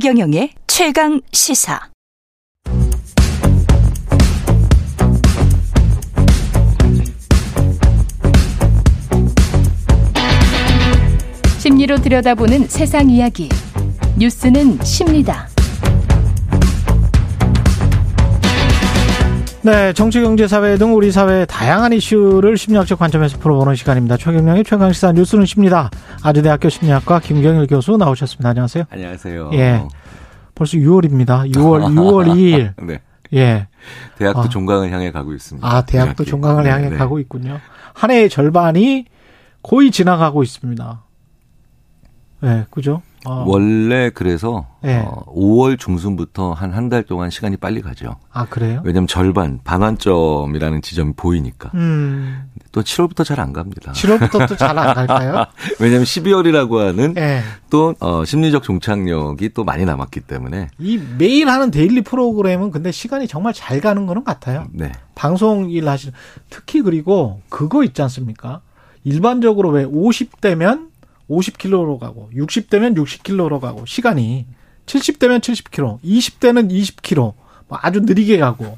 최경영의 최강 시사. 심리로 들여다보는 세상 이야기. 뉴스는 십니다. 네, 정치, 경제, 사회 등 우리 사회의 다양한 이슈를 심리학적 관점에서 풀어보는 시간입니다. 최경영의 최강시사 뉴스는 십니다. 아주대학교 심리학과 김경일 교수 나오셨습니다. 안녕하세요. 안녕하세요. 예. 벌써 6월입니다. 6월, 6월 2일. 네. 예. 대학도 아. 종강을 향해 가고 있습니다. 아, 대학도 대학교. 종강을 네, 향해 네. 가고 있군요. 한 해의 절반이 거의 지나가고 있습니다. 네, 그죠? 어. 원래 그래서 네. 어, 5월 중순부터 한 한 달 동안 시간이 빨리 가죠. 아, 그래요? 왜냐하면 절반 반환점이라는 지점이 보이니까. 음, 또 7월부터 잘 안 갑니다. 7월부터 또 잘 안 갈까요? 왜냐하면 12월이라고 하는 예. 또 어, 심리적 종착역이 또 많이 남았기 때문에. 이 매일 하는 데일리 프로그램은 근데 시간이 정말 잘 가는 거는 같아요. 네. 방송 일 하시는 특히 그리고 그거 있지 않습니까? 일반적으로 왜 50대면 50km로 가고 60대면 60km로 가고 시간이 70대면 70km, 20대는 20km 뭐 아주 느리게 가고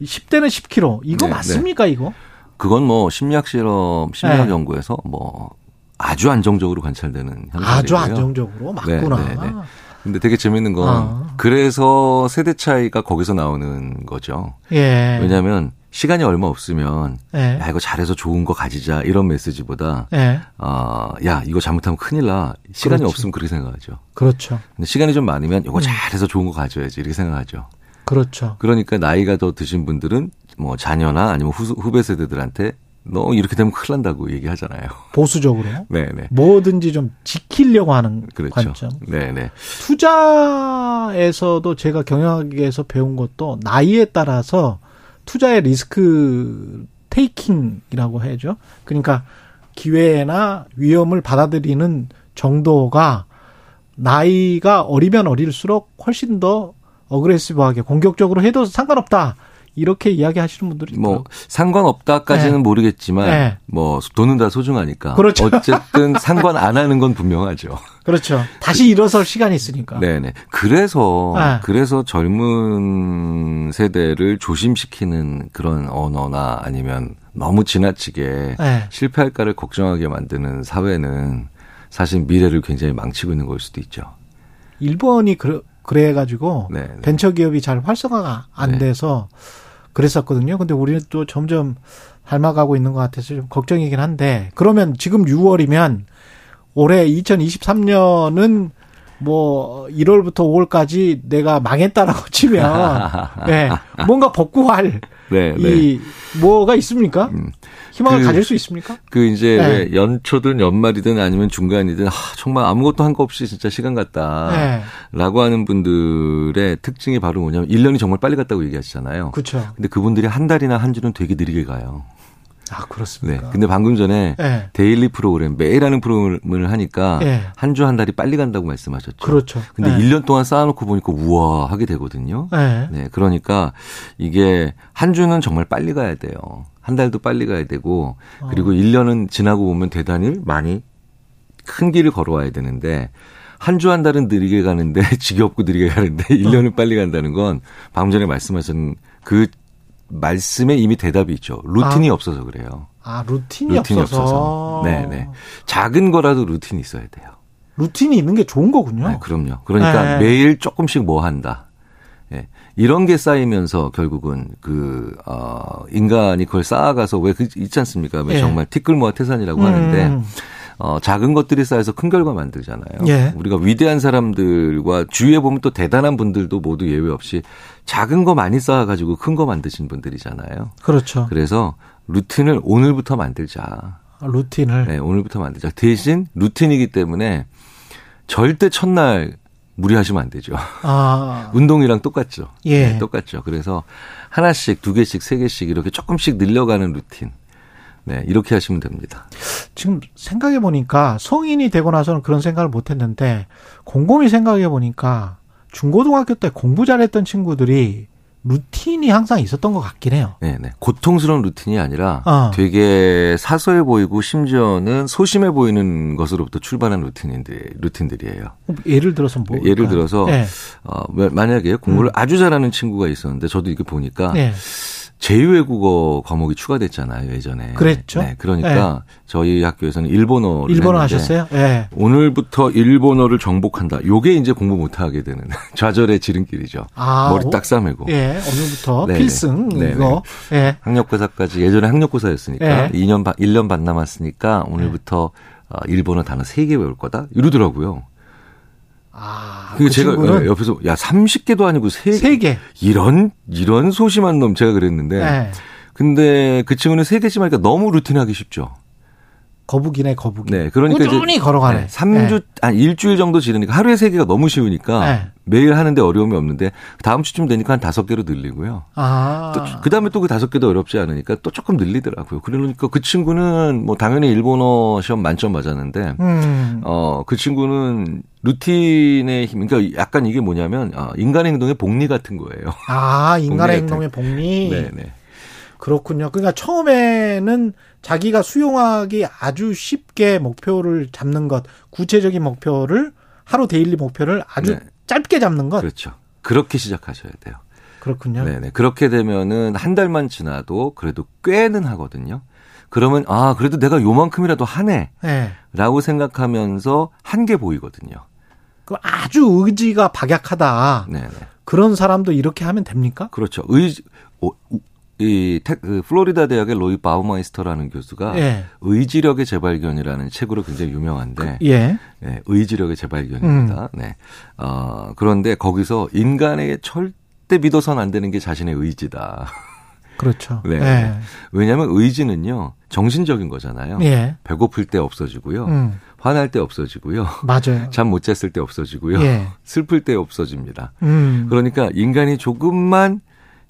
10대는 10km 이거 네, 맞습니까 이거? 그건 뭐 심리학 실험, 심리학 네. 연구에서 뭐 아주 안정적으로 관찰되는 현상이고요. 아주 안정적으로 네, 맞구나. 네, 네. 근데 되게 재밌는 건 아. 그래서 세대 차이가 거기서 나오는 거죠. 예. 왜냐하면 시간이 얼마 없으면 예. 야 이거 잘해서 좋은 거 가지자 이런 메시지보다 예. 어, 야 이거 잘못하면 큰일 나 시간이 그렇지. 없으면 그렇게 생각하죠. 그렇죠. 근데 시간이 좀 많으면 이거 음. 잘해서 좋은 거 가져야지 이렇게 생각하죠. 그렇죠. 그러니까 나이가 더 드신 분들은 뭐 자녀나 아니면 후, 후배 세대들한테 너 이렇게 되면 큰일 난다고 얘기하잖아요. 보수적으로 네네. 뭐든지 좀 지키려고 하는 그렇죠. 관점. 네네. 투자에서도 제가 경영학에서 배운 것도 나이에 따라서 투자의 리스크 테이킹이라고 해야죠. 그러니까 기회나 위험을 받아들이는 정도가 나이가 어리면 어릴수록 훨씬 더 어그레시브하게 공격적으로 해도 상관없다. 이렇게 이야기하시는 분들이 뭐 있더라고요. 상관없다까지는 네. 모르겠지만 네. 뭐 돈은 다 소중하니까 그렇죠. 어쨌든 상관 안 하는 건 분명하죠. 그렇죠. 다시 일어설 시간이 있으니까. 네네. 그래서 네. 그래서 젊은 세대를 조심시키는 그런 언어나 아니면 너무 지나치게 네. 실패할까를 걱정하게 만드는 사회는 사실 미래를 굉장히 망치고 있는 걸 수도 있죠. 일본이 그래, 그래가지고 네, 네. 벤처 기업이 잘 활성화가 안 네. 돼서 그랬었거든요. 근데 우리는 또 점점 닮아가고 있는 것 같아서 좀 걱정이긴 한데 그러면 지금 6월이면 올해 2023년은 뭐 1월부터 5월까지 내가 망했다라고 치면 네, 뭔가 복구할 네, 네. 이 뭐가 있습니까? 음. 희망을 그- 가질 수 있습니까? 그 이제 네. 왜 연초든 연말이든 아니면 중간이든 아, 정말 아무것도 한 거 없이 진짜 시간 갔다. 네. 라고 하는 분들의 특징이 바로 뭐냐면 1년이 정말 빨리 갔다고 얘기하시잖아요. 그렇죠. 근데 그분들이 한 달이나 한 주는 되게 느리게 가요. 아 네. 그렇습니까? 근데 방금 전에 네. 데일리 프로그램 매일 하는 프로그램을 하니까 네. 한주 한 달이 빨리 간다고 말씀하셨죠. 그렇죠. 근데 네. 1년 동안 쌓아놓고 보니까 우와 하게 되거든요. 네. 네, 그러니까 이게 한 주는 정말 빨리 가야 돼요. 한 달도 빨리 가야 되고 그리고 어. 1년은 지나고 보면 대단히 많이 큰 길을 걸어와야 되는데 한주한 달은 느리게 가는데 지겹고 느리게 가는데 1년은 빨리 간다는 건 방금 전에 말씀하신 그 말씀에 이미 대답이 있죠. 루틴이 아. 없어서 그래요. 아 루틴이, 루틴이 없어서. 없어서. 네, 네. 작은 거라도 루틴이 있어야 돼요. 루틴이 있는 게 좋은 거군요. 네, 그럼요. 그러니까 네. 매일 조금씩 뭐 한다. 예. 이런 게 쌓이면서 결국은 그, 어, 인간이 그걸 쌓아가서 왜 그, 있지 않습니까? 왜 예. 정말 티끌모아 태산이라고 하는데, 음. 어, 작은 것들이 쌓여서 큰 결과 만들잖아요. 예. 우리가 위대한 사람들과 주위에 보면 또 대단한 분들도 모두 예외 없이 작은 거 많이 쌓아가지고 큰 거 만드신 분들이잖아요. 그렇죠. 그래서 루틴을 오늘부터 만들자. 아, 루틴을. 네, 오늘부터 만들자. 대신 루틴이기 때문에 절대 첫날 무리하시면 안 되죠. 아, 운동이랑 똑같죠. 예. 네, 똑같죠. 그래서 하나씩, 두 개씩, 세 개씩 이렇게 조금씩 늘려가는 루틴. 네, 이렇게 하시면 됩니다. 지금 생각해 보니까 성인이 되고 나서는 그런 생각을 못 했는데 곰곰이 생각해 보니까 중고등학교 때 공부 잘했던 친구들이 루틴이 항상 있었던 것 같긴 해요. 네 네. 고통스러운 루틴이 아니라 어. 되게 사소해 보이고 심지어는 소심해 보이는 것으로부터 출발한 루틴인데 루틴들이에요. 예를 들어서 뭐? 예를 들어서 네. 어, 만약에 공부를 아주 잘하는 친구가 있었는데 저도 이렇게 보니까 네. 제2외국어 과목이 추가됐잖아요 예전에. 그랬죠. 네, 그러니까 저희 학교에서는 일본어를 일본어 하셨어요? 예. 오늘부터 일본어를 정복한다. 요게 이제 공부 못하게 되는 좌절의 지름길이죠. 아, 머리 오- 딱 싸매고. 예, 오늘부터 네네. 필승 네네. 이거. 예. 학력고사까지 예전에 학력고사였으니까 네. 2년 반 1년 반 남았으니까 오늘부터 어, 일본어 단어 3개 외울 거다. 이러더라고요. 아, 그게 그 제가 친구는 옆에서 야 30개도 아니고 3개. 세 개. 이런 이런 소심한 놈 제가 그랬는데 예. 근데 그 친구는 3개씩 하니까 너무 루틴하기 쉽죠. 거북이네, 거북이. 네. 그러니까 꾸준히 이제 걸어가네. 3주 예. 아니 일주일 정도 지르니까 하루에 3개가 너무 쉬우니까 네. 매일 하는데 어려움이 없는데 다음 주쯤 되니까 한 5개로 늘리고요. 아. 또 그다음에 또 그 다섯 개도 어렵지 않으니까 또 조금 늘리더라고요. 그러니까 그 친구는 뭐 당연히 일본어 시험 만점 맞았는데 음. 어그 친구는 루틴의 힘 그러니까 약간 이게 뭐냐면 어, 인간의 행동의 복리 같은 거예요. 아, 인간의 행동의 복리. 네, 네. 그렇군요. 그러니까 처음에는 자기가 수용하기 아주 쉽게 목표를 잡는 것, 구체적인 목표를 하루 daily 목표를 아주 네. 짧게 잡는 것. 그렇죠. 그렇게 시작하셔야 돼요. 그렇군요. 네, 네. 그렇게 되면은 한 달만 지나도 그래도 꽤는 하거든요. 그러면 아, 그래도 내가 요만큼이라도 하네. 네. 라고 생각하면서 한 게 보이거든요. 그 아주 의지가 박약하다. 네, 네. 그런 사람도 이렇게 하면 됩니까? 그렇죠. 의지, 어, 우- 이 테- 그 플로리다 대학의 로이 바우마이스터라는 교수가 예. 의지력의 재발견이라는 책으로 굉장히 유명한데 예. 네, 의지력의 재발견입니다. 음. 네. 어, 그런데 거기서 인간에게 절대 믿어선 안 되는 게 자신의 의지다. 그렇죠. 네. 예. 왜냐하면 의지는요 정신적인 거잖아요. 예. 배고플 때 없어지고요, 음. 화날 때 없어지고요, 맞아요. 잠 못 잤을 때 없어지고요, 예. 슬플 때 없어집니다. 음. 그러니까 인간이 조금만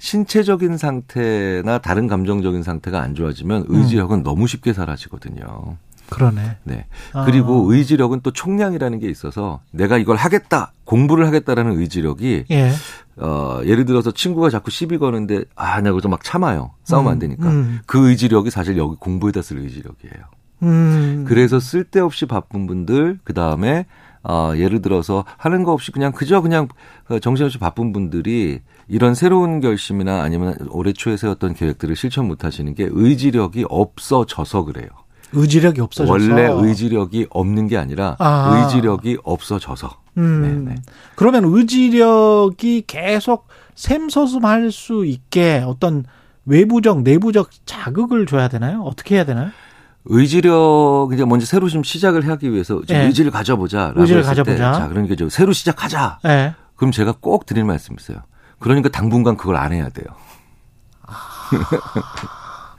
신체적인 상태나 다른 감정적인 상태가 안 좋아지면 의지력은 너무 쉽게 사라지거든요. 그러네. 네. 아. 그리고 의지력은 또 총량이라는 게 있어서 내가 이걸 하겠다, 공부를 하겠다라는 의지력이 예. 어, 예를 들어서 친구가 자꾸 시비 거는데 아, 내가 좀막 참아요. 싸우면 안 되니까. 음. 그 의지력이 사실 여기 공부에다 쓸 의지력이에요. 음. 그래서 쓸데없이 바쁜 분들, 그 다음에, 어, 예를 들어서 하는 거 없이 그냥 그저 그냥 어, 정신없이 바쁜 분들이 이런 새로운 결심이나 아니면 올해 초에 세웠던 계획들을 실천 못 하시는 게 의지력이 없어져서 그래요. 의지력이 없어져서 원래 의지력이 없는 게 아니라 아. 의지력이 없어져서. 음. 네네. 그러면 의지력이 계속 샘솟음할 수 있게 어떤 외부적 내부적 자극을 줘야 되나요? 어떻게 해야 되나요? 의지력 이제 먼저 새로 좀 시작을 하기 위해서 좀 네. 의지를 가져보자라고 의지를 했을 때, 가져보자. 자 그러니까 좀 새로 시작하자. 예. 그럼 제가 꼭 드릴 말씀 있어요. 그러니까 당분간 그걸 안 해야 돼요.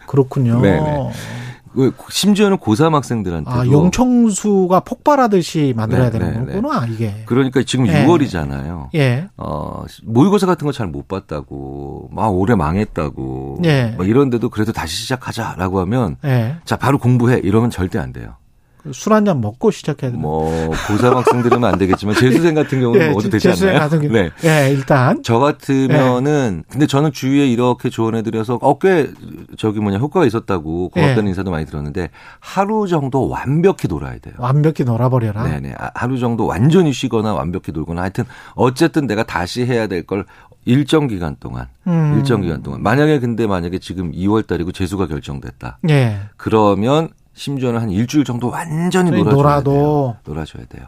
그렇군요. 네네. 그 심지어는 고3 학생들한테도 아, 용청수가 폭발하듯이 만들어야 네, 되는 네, 거구나, 이게. 그러니까 지금 네. 6월이잖아요. 예. 어, 모의고사 같은 거 잘 못 봤다고, 막 올해 망했다고, 네. 막 이런데도 그래도 다시 시작하자라고 하면, 예. 자 바로 공부해 이러면 절대 안 돼요. 술 한 잔 먹고 시작해야 되는 뭐 고3 학생들은 안 되겠지만 재수생 같은 경우는 먹어도 되지 예, 않나요? 같은 경우. 네. 예, 일단. 저 같으면은 근데 저는 주위에 이렇게 조언해 드려서 어꽤 저기 뭐냐 효과가 있었다고 고맙다는 예. 인사도 많이 들었는데 하루 정도 완벽히 놀아야 돼요. 완벽히 놀아 버려라. 네네 아, 하루 정도 완전히 쉬거나 완벽히 놀거나 하여튼 어쨌든 내가 다시 해야 될 걸 일정 기간 동안 음. 일정 기간 동안 만약에 근데 만약에 지금 2월 달이고 재수가 결정됐다 예. 그러면 심지어는 한 일주일 정도 완전히 놀아줘야 놀아도. 돼요. 놀아줘야 돼요.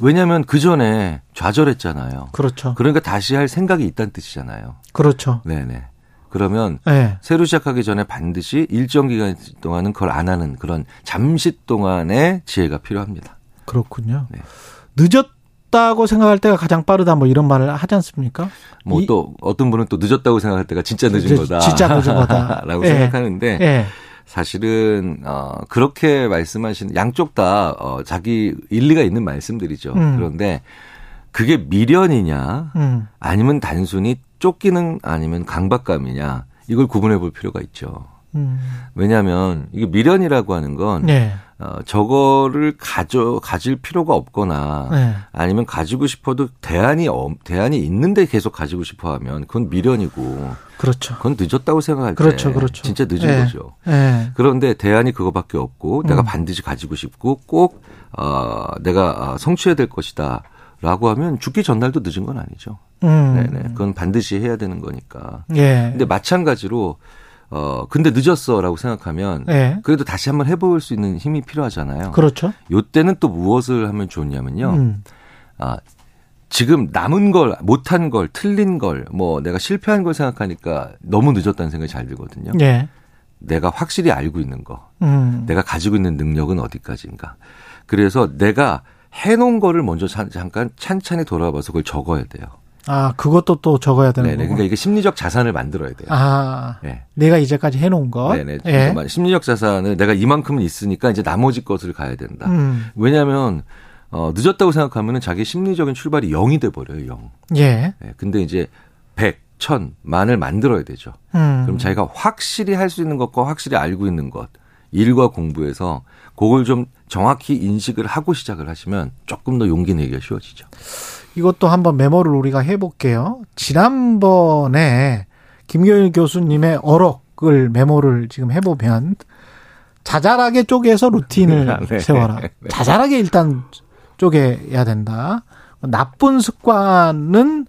왜냐하면 그 전에 좌절했잖아요. 그렇죠. 그러니까 다시 할 생각이 있다는 뜻이잖아요. 그렇죠. 네네. 그러면 예. 새로 시작하기 전에 반드시 일정 기간 동안은 그걸 안 하는 그런 잠시 동안의 지혜가 필요합니다. 그렇군요. 네. 늦었다고 생각할 때가 가장 빠르다 뭐 이런 말을 하지 않습니까? 뭐 이- 또 어떤 분은 또 늦었다고 생각할 때가 진짜 늦은 지- 거다. 진짜 늦은 거다. 라고 예. 생각하는데 예. 사실은 어 그렇게 말씀하시는 양쪽 다 어, 자기 일리가 있는 말씀들이죠. 음. 그런데 그게 미련이냐 음. 아니면 단순히 쫓기는 아니면 강박감이냐 이걸 구분해 볼 필요가 있죠. 음. 왜냐하면 이게 미련이라고 하는 건 예. 어, 저거를 가져 가질 필요가 없거나 네. 아니면 가지고 싶어도 대안이 없- 대안이 있는데 계속 가지고 싶어 하면 그건 미련이고 그렇죠. 그건 늦었다고 생각할 그렇죠, 때 그렇죠. 진짜 늦은 예. 거죠. 예. 그런데 대안이 그거밖에 없고 내가 음. 반드시 가지고 싶고 꼭 어, 내가 어, 성취해야 될 것이다 라고 하면 죽기 전날도 늦은 건 아니죠. 음. 네네. 그건 반드시 해야 되는 거니까. 예. 근데 마찬가지로 어 근데 늦었어라고 생각하면 예. 그래도 다시 한번 해볼 수 있는 힘이 필요하잖아요. 그렇죠. 요때는 또 무엇을 하면 좋냐면요. 음. 아 지금 남은 걸 못한 걸 틀린 걸 뭐 내가 실패한 걸 생각하니까 너무 늦었다는 생각이 잘 들거든요. 예. 내가 확실히 알고 있는 거, 음. 내가 가지고 있는 능력은 어디까지인가. 그래서 내가 해놓은 거를 먼저 자- 잠깐 찬찬히 돌아봐서 그걸 적어야 돼요. 아, 그것도 또 적어야 되는. 거고. 그러니까 이게 심리적 자산을 만들어야 돼요. 아, 네. 내가 이제까지 해놓은 거. 네네. 예. 심리적 자산을 내가 이만큼은 있으니까 이제 나머지 것을 가야 된다. 음. 왜냐하면 어, 늦었다고 생각하면 은 자기 심리적인 출발이 0이 돼 버려요. 0. 예. 네. 근데 이제 100, 1000, 만을 만들어야 되죠. 음. 그럼 자기가 확실히 할 수 있는 것과 확실히 알고 있는 것, 일과 공부에서 그걸 좀 정확히 인식을 하고 시작을 하시면 조금 더 용기 내기가 쉬워지죠. 이것도 한번 메모를 우리가 해볼게요. 지난번에 김경일 교수님의 어록을 메모를 지금 해보면 자잘하게 쪼개서 루틴을 네. 세워라. 네. 자잘하게 일단 쪼개야 된다. 나쁜 습관은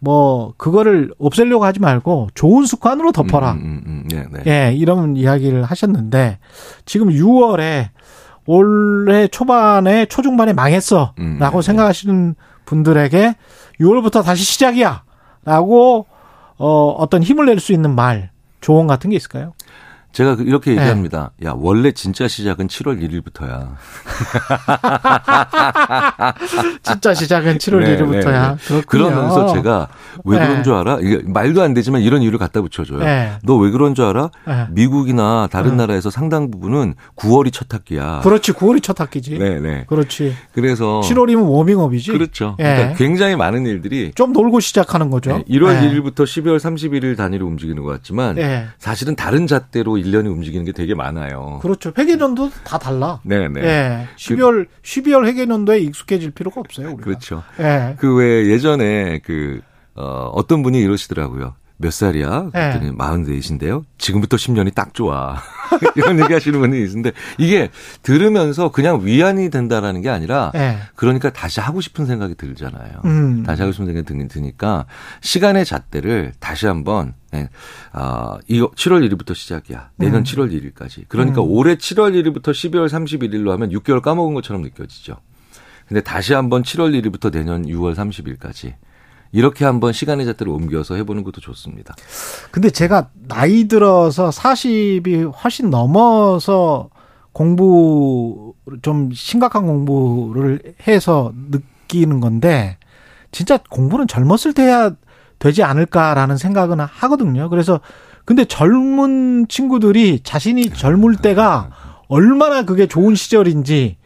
뭐 그거를 없애려고 하지 말고 좋은 습관으로 덮어라. 음, 음, 음, 네, 네. 예, 이런 이야기를 하셨는데 지금 6월에 올해 초반에 초중반에 망했어라고 음, 네, 생각하시는 분들에게 6월부터 다시 시작이야 라고 어 어떤 힘을 낼 수 있는 말 조언 같은 게 있을까요? 제가 그- 이렇게 네. 얘기합니다. 야, 원래 진짜 시작은 7월 1일부터야. 진짜 시작은 7월 네, 1일부터야. 네, 네. 그러면서 제가 왜 네. 그런 줄 알아? 이게 말도 안 되지만 이런 이유를 갖다 붙여줘요. 네. 너왜 그런 줄 알아? 네. 미국이나 다른 네. 나라에서 상당 부분은 9월이 첫 학기야. 그렇지 9월이 첫 학기지. 네, 네. 그렇지. 그래서 7월이면 워밍업이지. 그렇죠. 예. 그러니까 굉장히 많은 일들이 좀 놀고 시작하는 거죠. 네, 1월 예. 1일부터 12월 31일 단위로 움직이는 것 같지만 예. 사실은 다른 잣대로 1년이 움직이는 게 되게 많아요. 그렇죠. 회계년도 다 달라. 네, 네. 예. 12월 12월 회계년도에 익숙해질 필요가 없어요. 우리가. 그렇죠. 예. 그 왜 예전에 그 어, 어떤 분이 이러시더라고요. 몇 살이야? 그랬더니 네. 44이신데요. 지금부터 10년이 딱 좋아. 이런 얘기 하시는 분이 있는데 이게 들으면서 그냥 위안이 된다라는 게 아니라 예. 그러니까 다시 하고 싶은 생각이 들잖아요. 음. 다시 하고 싶은 생각이 드- 드니까 시간의 잣대를 다시 한번 예, 아, 이거 7월 1일부터 시작이야. 내년 음. 7월 1일까지. 그러니까 음. 올해 7월 1일부터 12월 31일로 하면 6개월 까먹은 것처럼 느껴지죠. 근데 다시 한번 7월 1일부터 내년 6월 30일까지 이렇게 한번 시간의 잣대를 옮겨서 해보는 것도 좋습니다. 근데 제가 나이 들어서 40이 훨씬 넘어서 공부 좀 심각한 공부를 해서 느끼는 건데 진짜 공부는 젊었을 때 해야 되지 않을까라는 생각은 하거든요. 그래서 근데 젊은 친구들이 자신이 젊을 때가 얼마나 그게 좋은 시절인지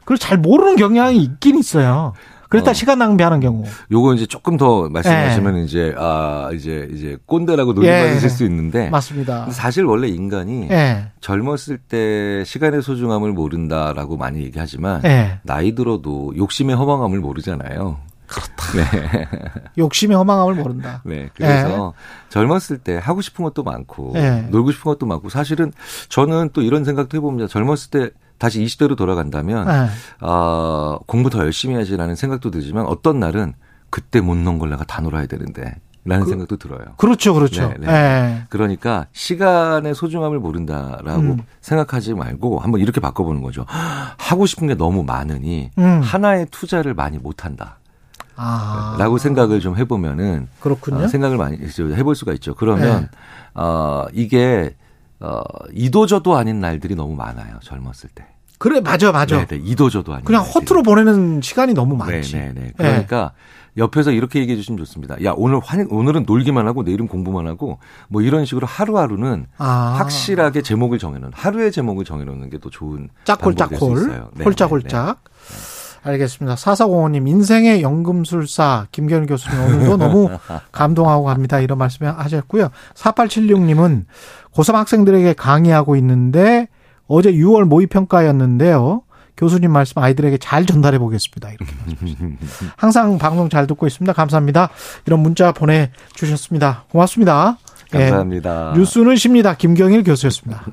그걸 잘 모르는 경향이 있긴 있어요. 그러다 어. 시간 낭비하는 경우. 요거 이제 조금 더 말씀하시면 이제 아 이제 이제 꼰대라고 예. 놀림받으실 수 있는데 맞습니다. 사실 원래 인간이 예. 젊었을 때 시간의 소중함을 모른다라고 많이 얘기하지만 예. 나이 들어도 욕심의 허망함을 모르잖아요. 네. 욕심의 허망함을 모른다. 네. 그래서 젊었을 때 하고 싶은 것도 많고 네. 놀고 싶은 것도 많고 사실은 저는 또 이런 생각도 해봅니다. 젊었을 때 다시 20대로 돌아간다면 예. 아, 공부 더 열심히 해야지라는 생각도 들지만 어떤 날은 그때 못 논 걸 내가 다 놀아야 되는데 라는 그- 생각도 들어요. 그렇죠, 그렇죠. 네, 네. 예. 그러니까 시간의 소중함을 모른다라고 음. 생각하지 말고 한번 이렇게 바꿔보는 거죠. 하고 싶은 게 너무 많으니 음. 하나의 투자를 많이 못한다. 아. 라고 생각을 좀 해보면은 그렇군요. 어, 생각을 많이 해볼 수가 있죠. 그러면 네. 어 이게 어 이도저도 아닌 날들이 너무 많아요. 젊었을 때. 그래, 맞아, 맞아. 네, 네, 이도저도 아닌 그냥 날들이. 허투루 보내는 시간이 너무 많지. 네, 네, 네. 그러니까 옆에서 이렇게 얘기해 주시면 좋습니다. 야, 오늘 환, 오늘은 놀기만 하고 내일은 공부만 하고 뭐 이런 식으로 하루하루는 아. 확실하게 제목을 정해놓은 하루의 제목을 정해놓는 게 또 좋은 짝골, 짝골. 있어요. 네, 홀짝홀짝. 알겠습니다. 사사공원님, 인생의 연금술사, 김경일 교수님 오늘도 너무 감동하고 갑니다. 이런 말씀 하셨고요. 4876님은 고3 학생들에게 강의하고 있는데 어제 6월 모의 평가였는데요. 교수님 말씀 아이들에게 잘 전달해 보겠습니다. 이렇게. 항상 방송 잘 듣고 있습니다. 감사합니다. 이런 문자 보내 주셨습니다. 고맙습니다. 예. 감사합니다. 뉴스는 쉽니다. 김경일 교수였습니다.